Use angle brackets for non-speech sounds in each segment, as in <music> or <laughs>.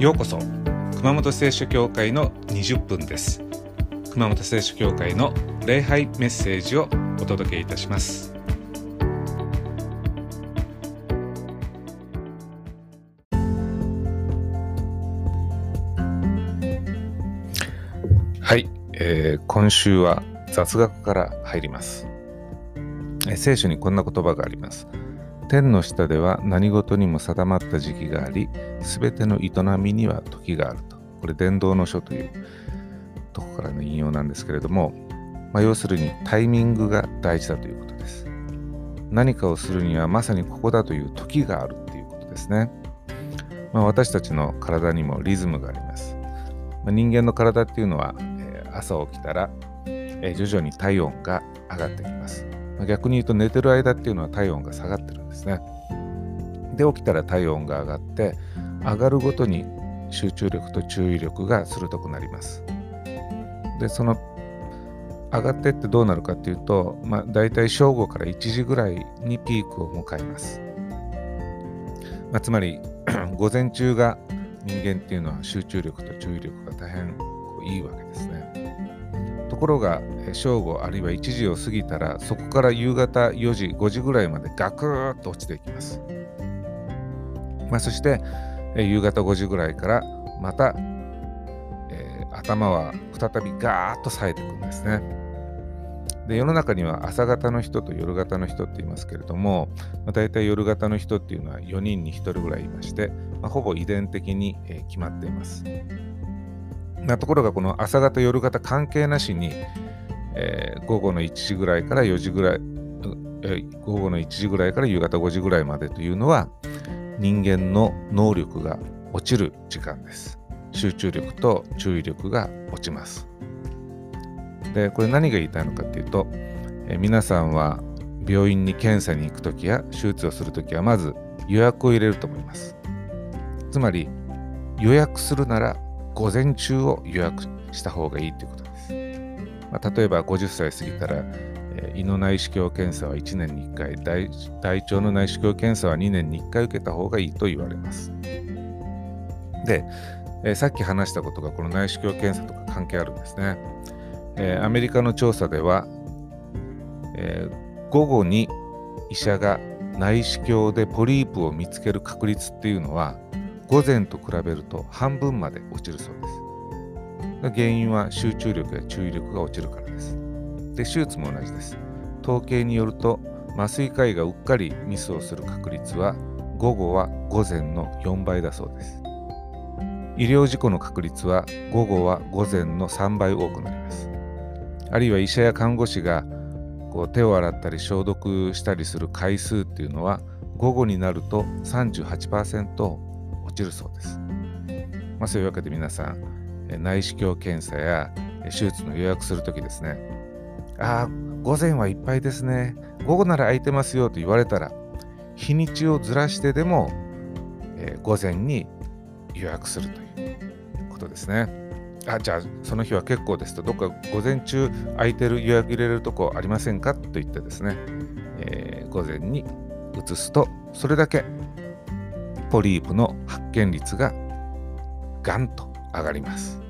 ようこそ熊本聖書教会の20分です。熊本聖書教会の礼拝メッセージをお届けいたします。はい、えー、今週は雑学から入ります、えー、聖書にこんな言葉があります。天の下では何事にも定まった時期があり、すべての営みには時があると。これ、伝道の書というとこからの引用なんですけれども、まあ、要するにタイミングが大事だということです。何かをするにはまさにここだという時があるということですね。まあ、私たちの体にもリズムがあります。まあ、人間の体っていうのは、えー、朝起きたら、えー、徐々に体温が上がってきます。逆に言うと寝てる間っていうのは体温が下がってるんですね。で起きたら体温が上がって上がるごとに集中力と注意力が鋭くなります。でその上がってってどうなるかっていうと、まあ、大体正午から1時ぐらいにピークを迎えます。まあ、つまり <clears throat> 午前中が人間っていうのは集中力と注意力が大変いいわけですね。ところが正午あるいは1時を過ぎたらそこから夕方4時5時ぐらいまでガクーッと落ちていきます、まあ、そして夕方5時ぐらいからまた、えー、頭は再びガーッと冴えていくんですね。で世の中には朝方の人と夜型の人って言いますけれども、まあ、大体夜型の人っていうのは4人に1人ぐらいいまして、まあ、ほぼ遺伝的に、え、決まっています。なところがこの朝方夜方関係なしに、えー、午後の1時ぐらいから4時ぐらい、えー、午後の1時ぐらいから夕方5時ぐらいまでというのは人間の能力が落ちる時間です。集中力と注意力が落ちます。で、これ何が言いたいのかっていうと、えー、皆さんは病院に検査に行くときや手術をするときはまず予約を入れると思います。つまり予約するなら午前中を予約した方がいいということです。まあ、例えば50歳過ぎたら、えー、胃の内視鏡検査は1年に1回大、腸の内視鏡検査は2年に1回受けた方がいいと言われます。で、えー、さっき話したことがこの内視鏡検査とか関係あるんですね。えー、アメリカの調査では、え午後に医者が内視鏡でポリープを見つける確率っていうのは午前と比べると半分まで落ちるそうです。原因は集中力や注意力が落ちるからです。で、手術も同じです。統計によると麻酔科医がうっかりミスをする確率は午後は午前の4倍だそうです。医療事故の確率は午後は午前の3倍多くなります。あるいは医者や看護師がこう手を洗ったり消毒したりする回数っていうのは午後になると38%落ちるそうです。まあ、そういうわけで皆さん、内視鏡検査や手術の予約するときですね、ああ、午前はいっぱいですね、午後なら空いてますよと言われたら、日にちをずらしてでも、えー、午前に予約するということですね。あじゃあその日は結構ですと、どっか午前中空いてる予約入れるとこありませんか？と言ってですね、えー、午前に移すと、それだけポリープの発見率がガンと上がります。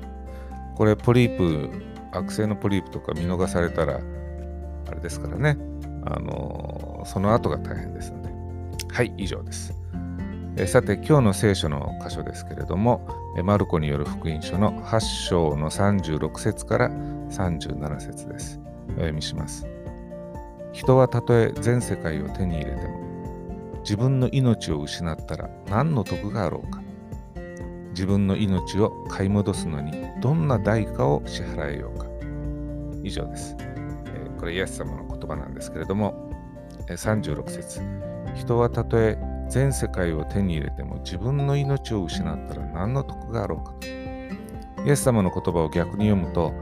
これポリープ、悪性のポリープとか見逃されたら、あれですからね、あのその後が大変ですので。はい、以上です。えさて、今日の聖書の箇所ですけれども、マルコによる福音書の8章の36節から37節です。お読みします。人はたとえ全世界を手に入れても、自分の命を失ったら何の得があろうか。自分の命を買い戻すのにどんな代価を支払えようか。以上です、え、これイエス様の言葉なんですけれども、え、36節。人はたとえ全世界を手に入れても自分の命を失ったら何の得があろうかと。イエス様の言葉を逆に読むと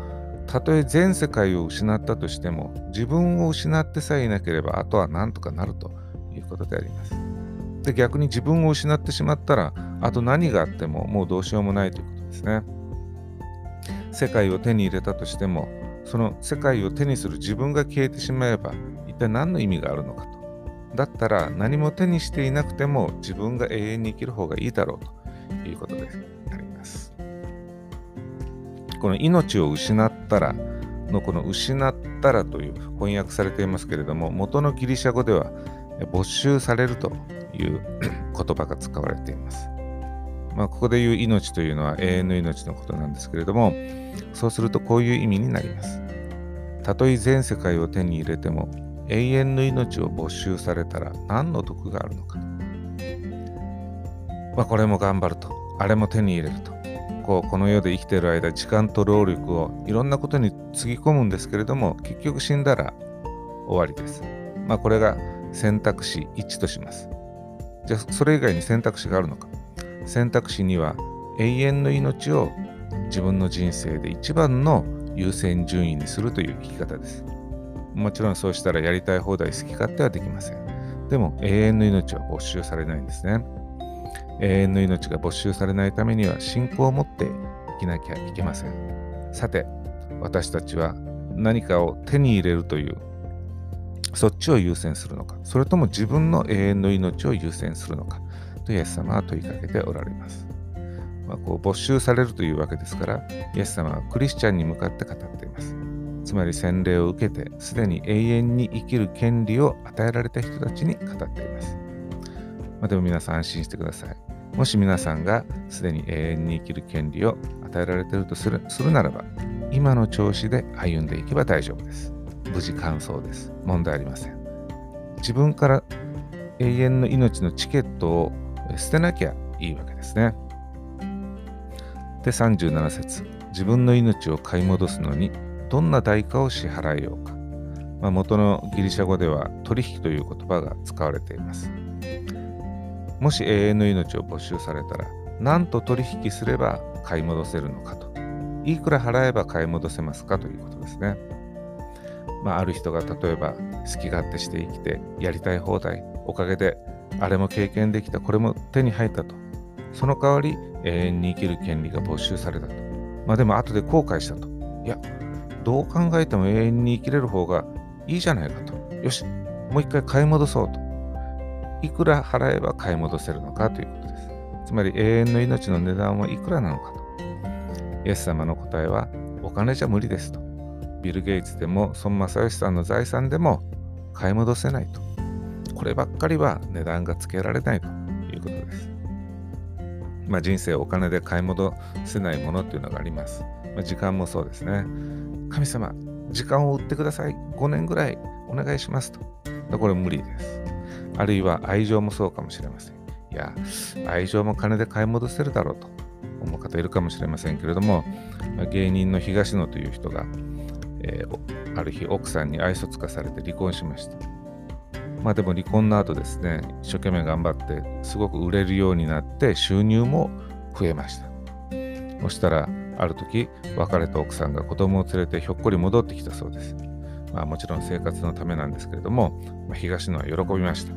たとえ全世界を失ったとしても自分を失ってさえいなければあとは何とかなると。いうことであります。で逆に自分を失ってしまったらあと何があってももうどうしようもないということですね。世界を手に入れたとしてもその世界を手にする自分が消えてしまえば一体何の意味があるのかと。だったら何も手にしていなくても自分が永遠に生きる方がいいだろうということです。ますこの命を失ったらのこの失ったらという翻訳されていますけれども元のギリシャ語では没収されるという <laughs> 言葉が使われています。まあ、ここで言う命というのは永遠の命のことなんですけれどもそうするとこういう意味になります。たとえ全世界を手に入れても永遠の命を没収されたら何の得があるのか。まあ、これも頑張ると、あれも手に入れると。こうこの世で生きている間、時間と労力をいろんなことにつぎ込むんですけれども、結局死んだら終わりです。まあ、これが選択肢1とします。じゃあ、それ以外に選択肢があるのか。選択肢には永遠の命を自分の人生で一番の優先順位にするという生き方です。もちろんそうしたらやりたい放題好き勝手はできません。でも永遠の命は没収されないんですね。永遠の命が没収されないためには信仰を持って生きなきゃいけません。さて、私たちは何かを手に入れるというそっちを優先するのか、それとも自分の永遠の命を優先するのか、とイエス様は問いかけておられます。まあ、こう没収されるというわけですから、イエス様はクリスチャンに向かって語っています。つまり洗礼を受けて、すでに永遠に生きる権利を与えられた人たちに語っています。まあ、でも皆さん安心してください。もし皆さんがすでに永遠に生きる権利を与えられているとするするならば、今の調子で歩んでいけば大丈夫です。無事完走です。問題ありません。自分から永遠の命のチケットを捨てなきゃいいわけですね。で、37節自分の命を買い戻すのにどんな代価を支払えようか。まあ、元のギリシャ語では取引という言葉が使われています。もし永遠の命を没収されたら、何と取引すれば買い戻せるのかと。いくら払えば買い戻せますかということですね。まあ、ある人が例えば好き勝手して生きてやりたい放題、おかげであれも経験できた、これも手に入ったと。その代わり永遠に生きる権利が没収されたと。まあでも後で後悔したと。いや、どう考えても永遠に生きれる方がいいじゃないかと。よし、もう一回買い戻そうと。いくら払えば買い戻せるのかということです。つまり永遠の命の値段はいくらなのかと。イエス様の答えは、お金じゃ無理ですと。ビル・ゲイツでも孫正義さんの財産でも買い戻せないと。こればっかりは値段がつけられないということです。まあ、人生お金で買い戻せないものっていうのがあります。まあ、時間もそうですね。神様、時間を売ってください。5年ぐらいお願いしますと。これ無理です。あるいは愛情もそうかもしれません。いや、愛情も金で買い戻せるだろうと思う方いるかもしれませんけれども、芸人の東野という人が、えー、ある日奥さんに愛想つかされて離婚しました。まあでも離婚の後ですね、一生懸命頑張って、すごく売れるようになって、収入も増えました。そしたら、ある時、別れた奥さんが子供を連れてひょっこり戻ってきたそうです。まあ、もちろん生活のためなんですけれども、まあ、東野は喜びました。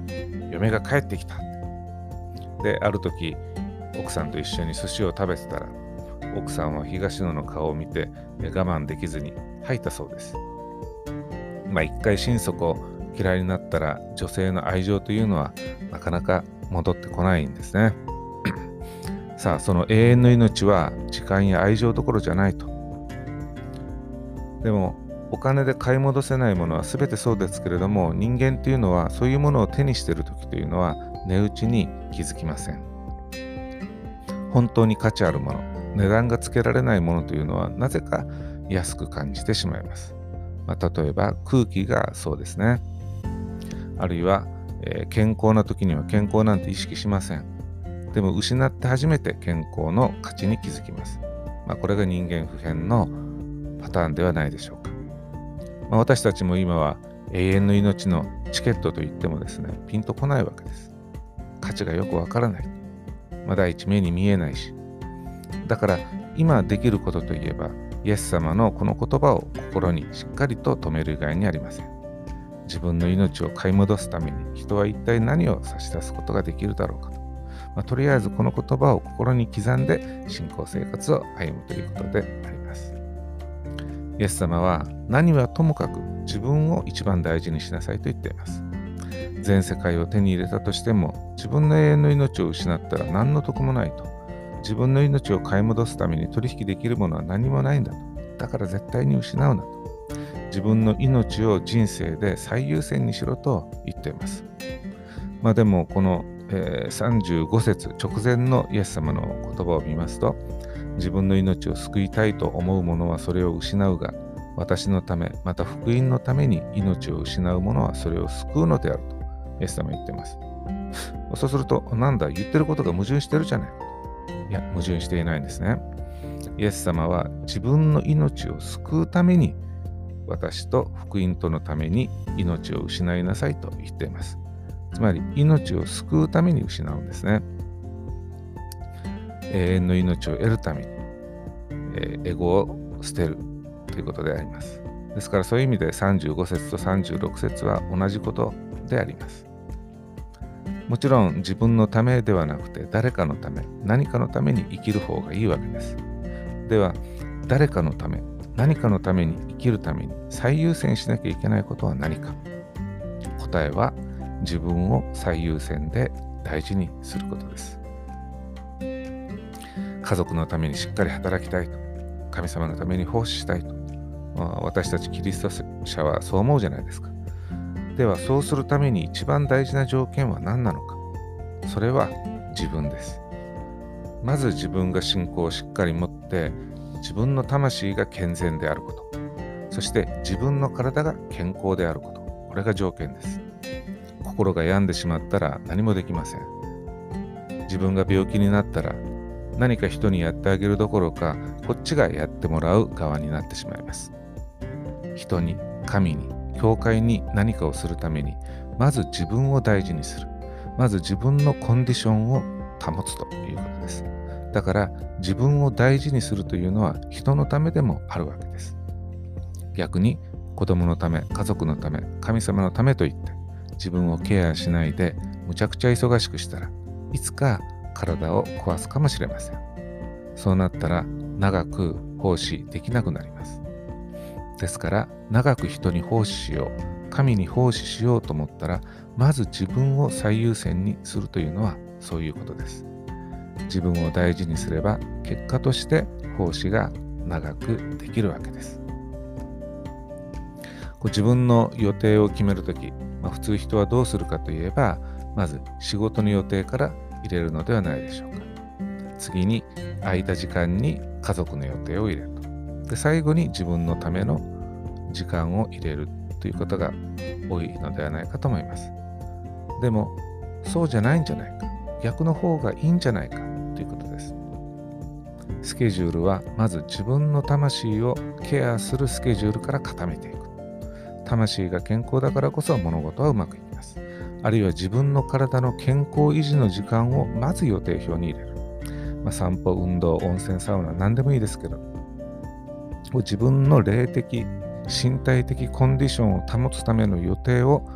嫁が帰ってきた。で、ある時、奥さんと一緒に寿司を食べてたら、奥さんは東野の顔を見て我慢できずに吐いたそうです。まあ一回心底嫌いになったら女性の愛情というのはなかなか戻ってこないんですね。<clears throat> さあ、その永遠の命は時間や愛情どころじゃないと。でも、お金で買い戻せないものは全てそうですけれども、人間というのはそういうものを手にしている時というのは値打ちに気づきません。本当に価値あるもの、値段がつけられないものというのはなぜか安く感じてしまいます。まあ、例えば空気がそうですね。あるいは、えー、健康な時には健康なんて意識しません。でも失って初めて健康の価値に気づきます。まあ、これが人間普遍のパターンではないでしょうか。まあ、私たちも今は永遠の命のチケットといってもですね、ピンとこないわけです。価値がよくわからない。まだ一目に見えないし。だから今できることといえば、イエス様のこの言葉を心にしっかりと留める以外にありません。自分の命を買い戻すために人は一体何を差し出すことができるだろうかと。まあ、とりあえずこの言葉を心に刻んで信仰生活を歩むということであります。イエス様は何はともかく自分を一番大事にしなさいと言っています。全世界を手に入れたとしても自分の永遠の命を失ったら何の得もないと。自分の命を買い戻すために取引できるものは何もないんだと。だから絶対に失うなと。自分の命を人生で最優先にしろと言っています。まあでもこの、えー、35節直前のイエス様の言葉を見ますと自分の命を救いたいと思う者はそれを失うが私のためまた福音のために命を失う者はそれを救うのであるとイエス様は言っています。そうするとなんだ言ってることが矛盾してるじゃない。いや矛盾していないんですね。イエス様は自分の命を救うために私と福音とのために命を失いなさいと言っています。つまり命を救うために失うんですね。永遠の命を得るために、えー、エゴを捨てるということであります。ですからそういう意味で35節と36節は同じことであります。もちろん自分のためではなくて誰かのため何かのために生きる方がいいわけです。では誰かのため何かのために生きるために最優先しなきゃいけないことは何か答えは自分を最優先で大事にすることです。家族のためにしっかり働きたいと。神様のために奉仕したいと。私たちキリスト者はそう思うじゃないですか。では、そうするために一番大事な条件は何なのか。それは自分です。まず自分が信仰をしっかり持って、自分の魂が健全であること。そして自分の体が健康であること。これが条件です。心が病んでしまったら何もできません。自分が病気になったら何か人にやってあげるどころかこっちがやってもらう側になってしまいます。人に、神に、教会に何かをするためにまず自分を大事にする。まず自分のコンディションを保つということです。だから自分を大事にするというのは人のためでもあるわけです。逆に子供のため、家族のため、神様のためと言って自分をケアしないでむちゃくちゃ忙しくしたらいつか体を壊すかもしれません。そうなったら長く奉仕できなくなります。ですから長く人に奉仕しよう、神に奉仕しようと思ったらまず自分を最優先にするというのはそういうことです。自分を大事にすれば結果として奉仕が長くできるわけです。自分の予定を決めるとき、まあ、普通人はどうするかといえば、まず仕事の予定から入れるのではないでしょうか。次に空いた時間に家族の予定を入れると。で最後に自分のための時間を入れるということが多いのではないかと思います。でもそうじゃないんじゃないか。逆の方がいいんじゃないかということです。スケジュールはまず自分の魂をケアするスケジュールから固めていく。魂が健康だからこそ物事はうまくいきます。あるいは自分の体の健康維持の時間をまず予定表に入れる。まあ、散歩、運動、温泉、サウナ、何でもいいですけど、自分の霊的、身体的コンディションを保つための予定を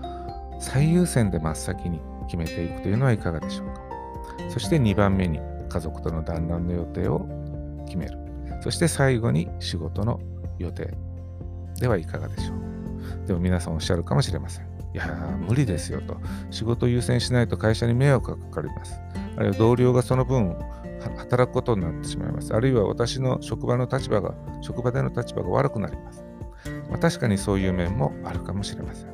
最優先で真っ先に決めていくというのはいかがでしょうか。そして2番目に家族との団らんの予定を決める。そして最後に仕事の予定ではいかがでしょう。でも皆さんおっしゃるかもしれません。いや、無理ですよと。仕事を優先しないと会社に迷惑がかかります。あるいは同僚がその分働くことになってしまいます。あるいは私の職場の立場が、職場での立場が悪くなります。まあ、確かにそういう面もあるかもしれません。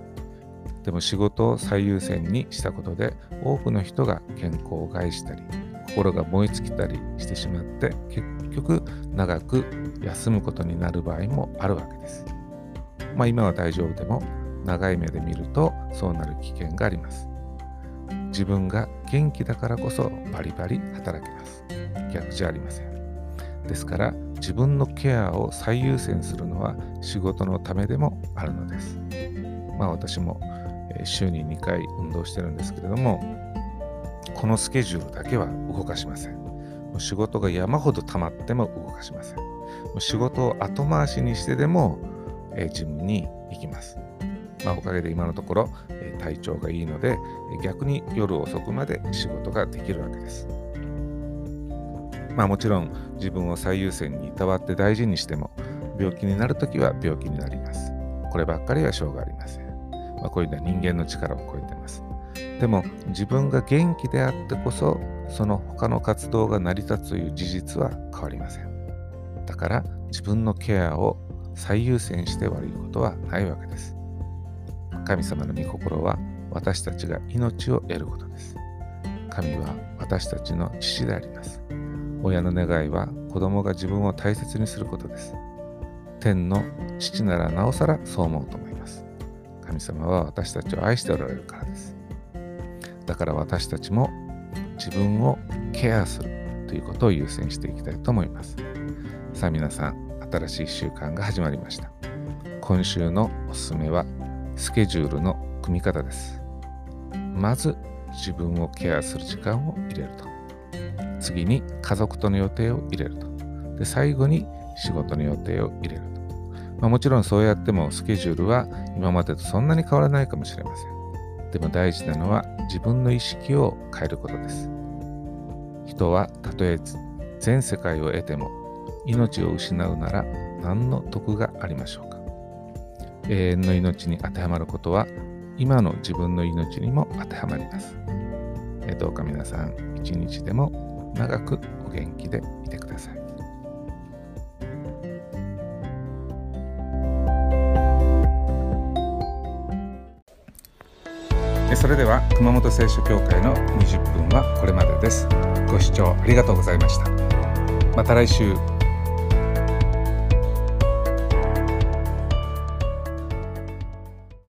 でも仕事を最優先にしたことで多くの人が健康を害したり心が燃え尽きたりしてしまって結局長く休むことになる場合もあるわけです。まあ、今は大丈夫でも長い目で見るとそうなる危険があります。自分が元気だからこそバリバリ働けます。逆じゃありません。ですから自分のケアを最優先するのは仕事のためでもあるのです。まあ私も週に2回運動してるんですけれどもこのスケジュールだけは動かしません。仕事が山ほど溜まっても動かしません。仕事を後回しにしてでもえジムに行きます。まあ、おかげで今のところ、え体調がいいので、逆に夜遅くまで仕事ができるわけです。まあもちろん自分を最優先にいたわって大事にしても、病気になるときは病気になります。こればっかりはしょうがありません。まあ、こういうのは人間の力を超えてます。でも自分が元気であってこそその他の活動が成り立つという事実は変わりませんだから自分のケアを最優先して悪いことはないわけです神様の御心は私たちが命を得ることです神は私たちの父であります親の願いは子供が自分を大切にすることです。天の父ならなおさらそう思うと思います。神様は私たちを愛しておられるからです。だから私たちも自分をケアするということを優先していきたいと思います。さあ皆さん新しい習慣が始まりました。今週のおすすめはスケジュールの組み方です。まず自分をケアする時間を入れると。次に家族との予定を入れると。で最後に仕事の予定を入れると、まあ、もちろんそうやってもスケジュールは今までとそんなに変わらないかもしれません。でも大事なのは自分の意識を変えることです。人はたとえ全世界を得ても命を失うなら何の得がありましょうか。永遠の命に当てはまることは今の自分の命にも当てはまります。どうか皆さん一日でも長くお元気でいてください。それでは熊本聖書協会の20分はこれまでです。ご視聴ありがとうございました。また来週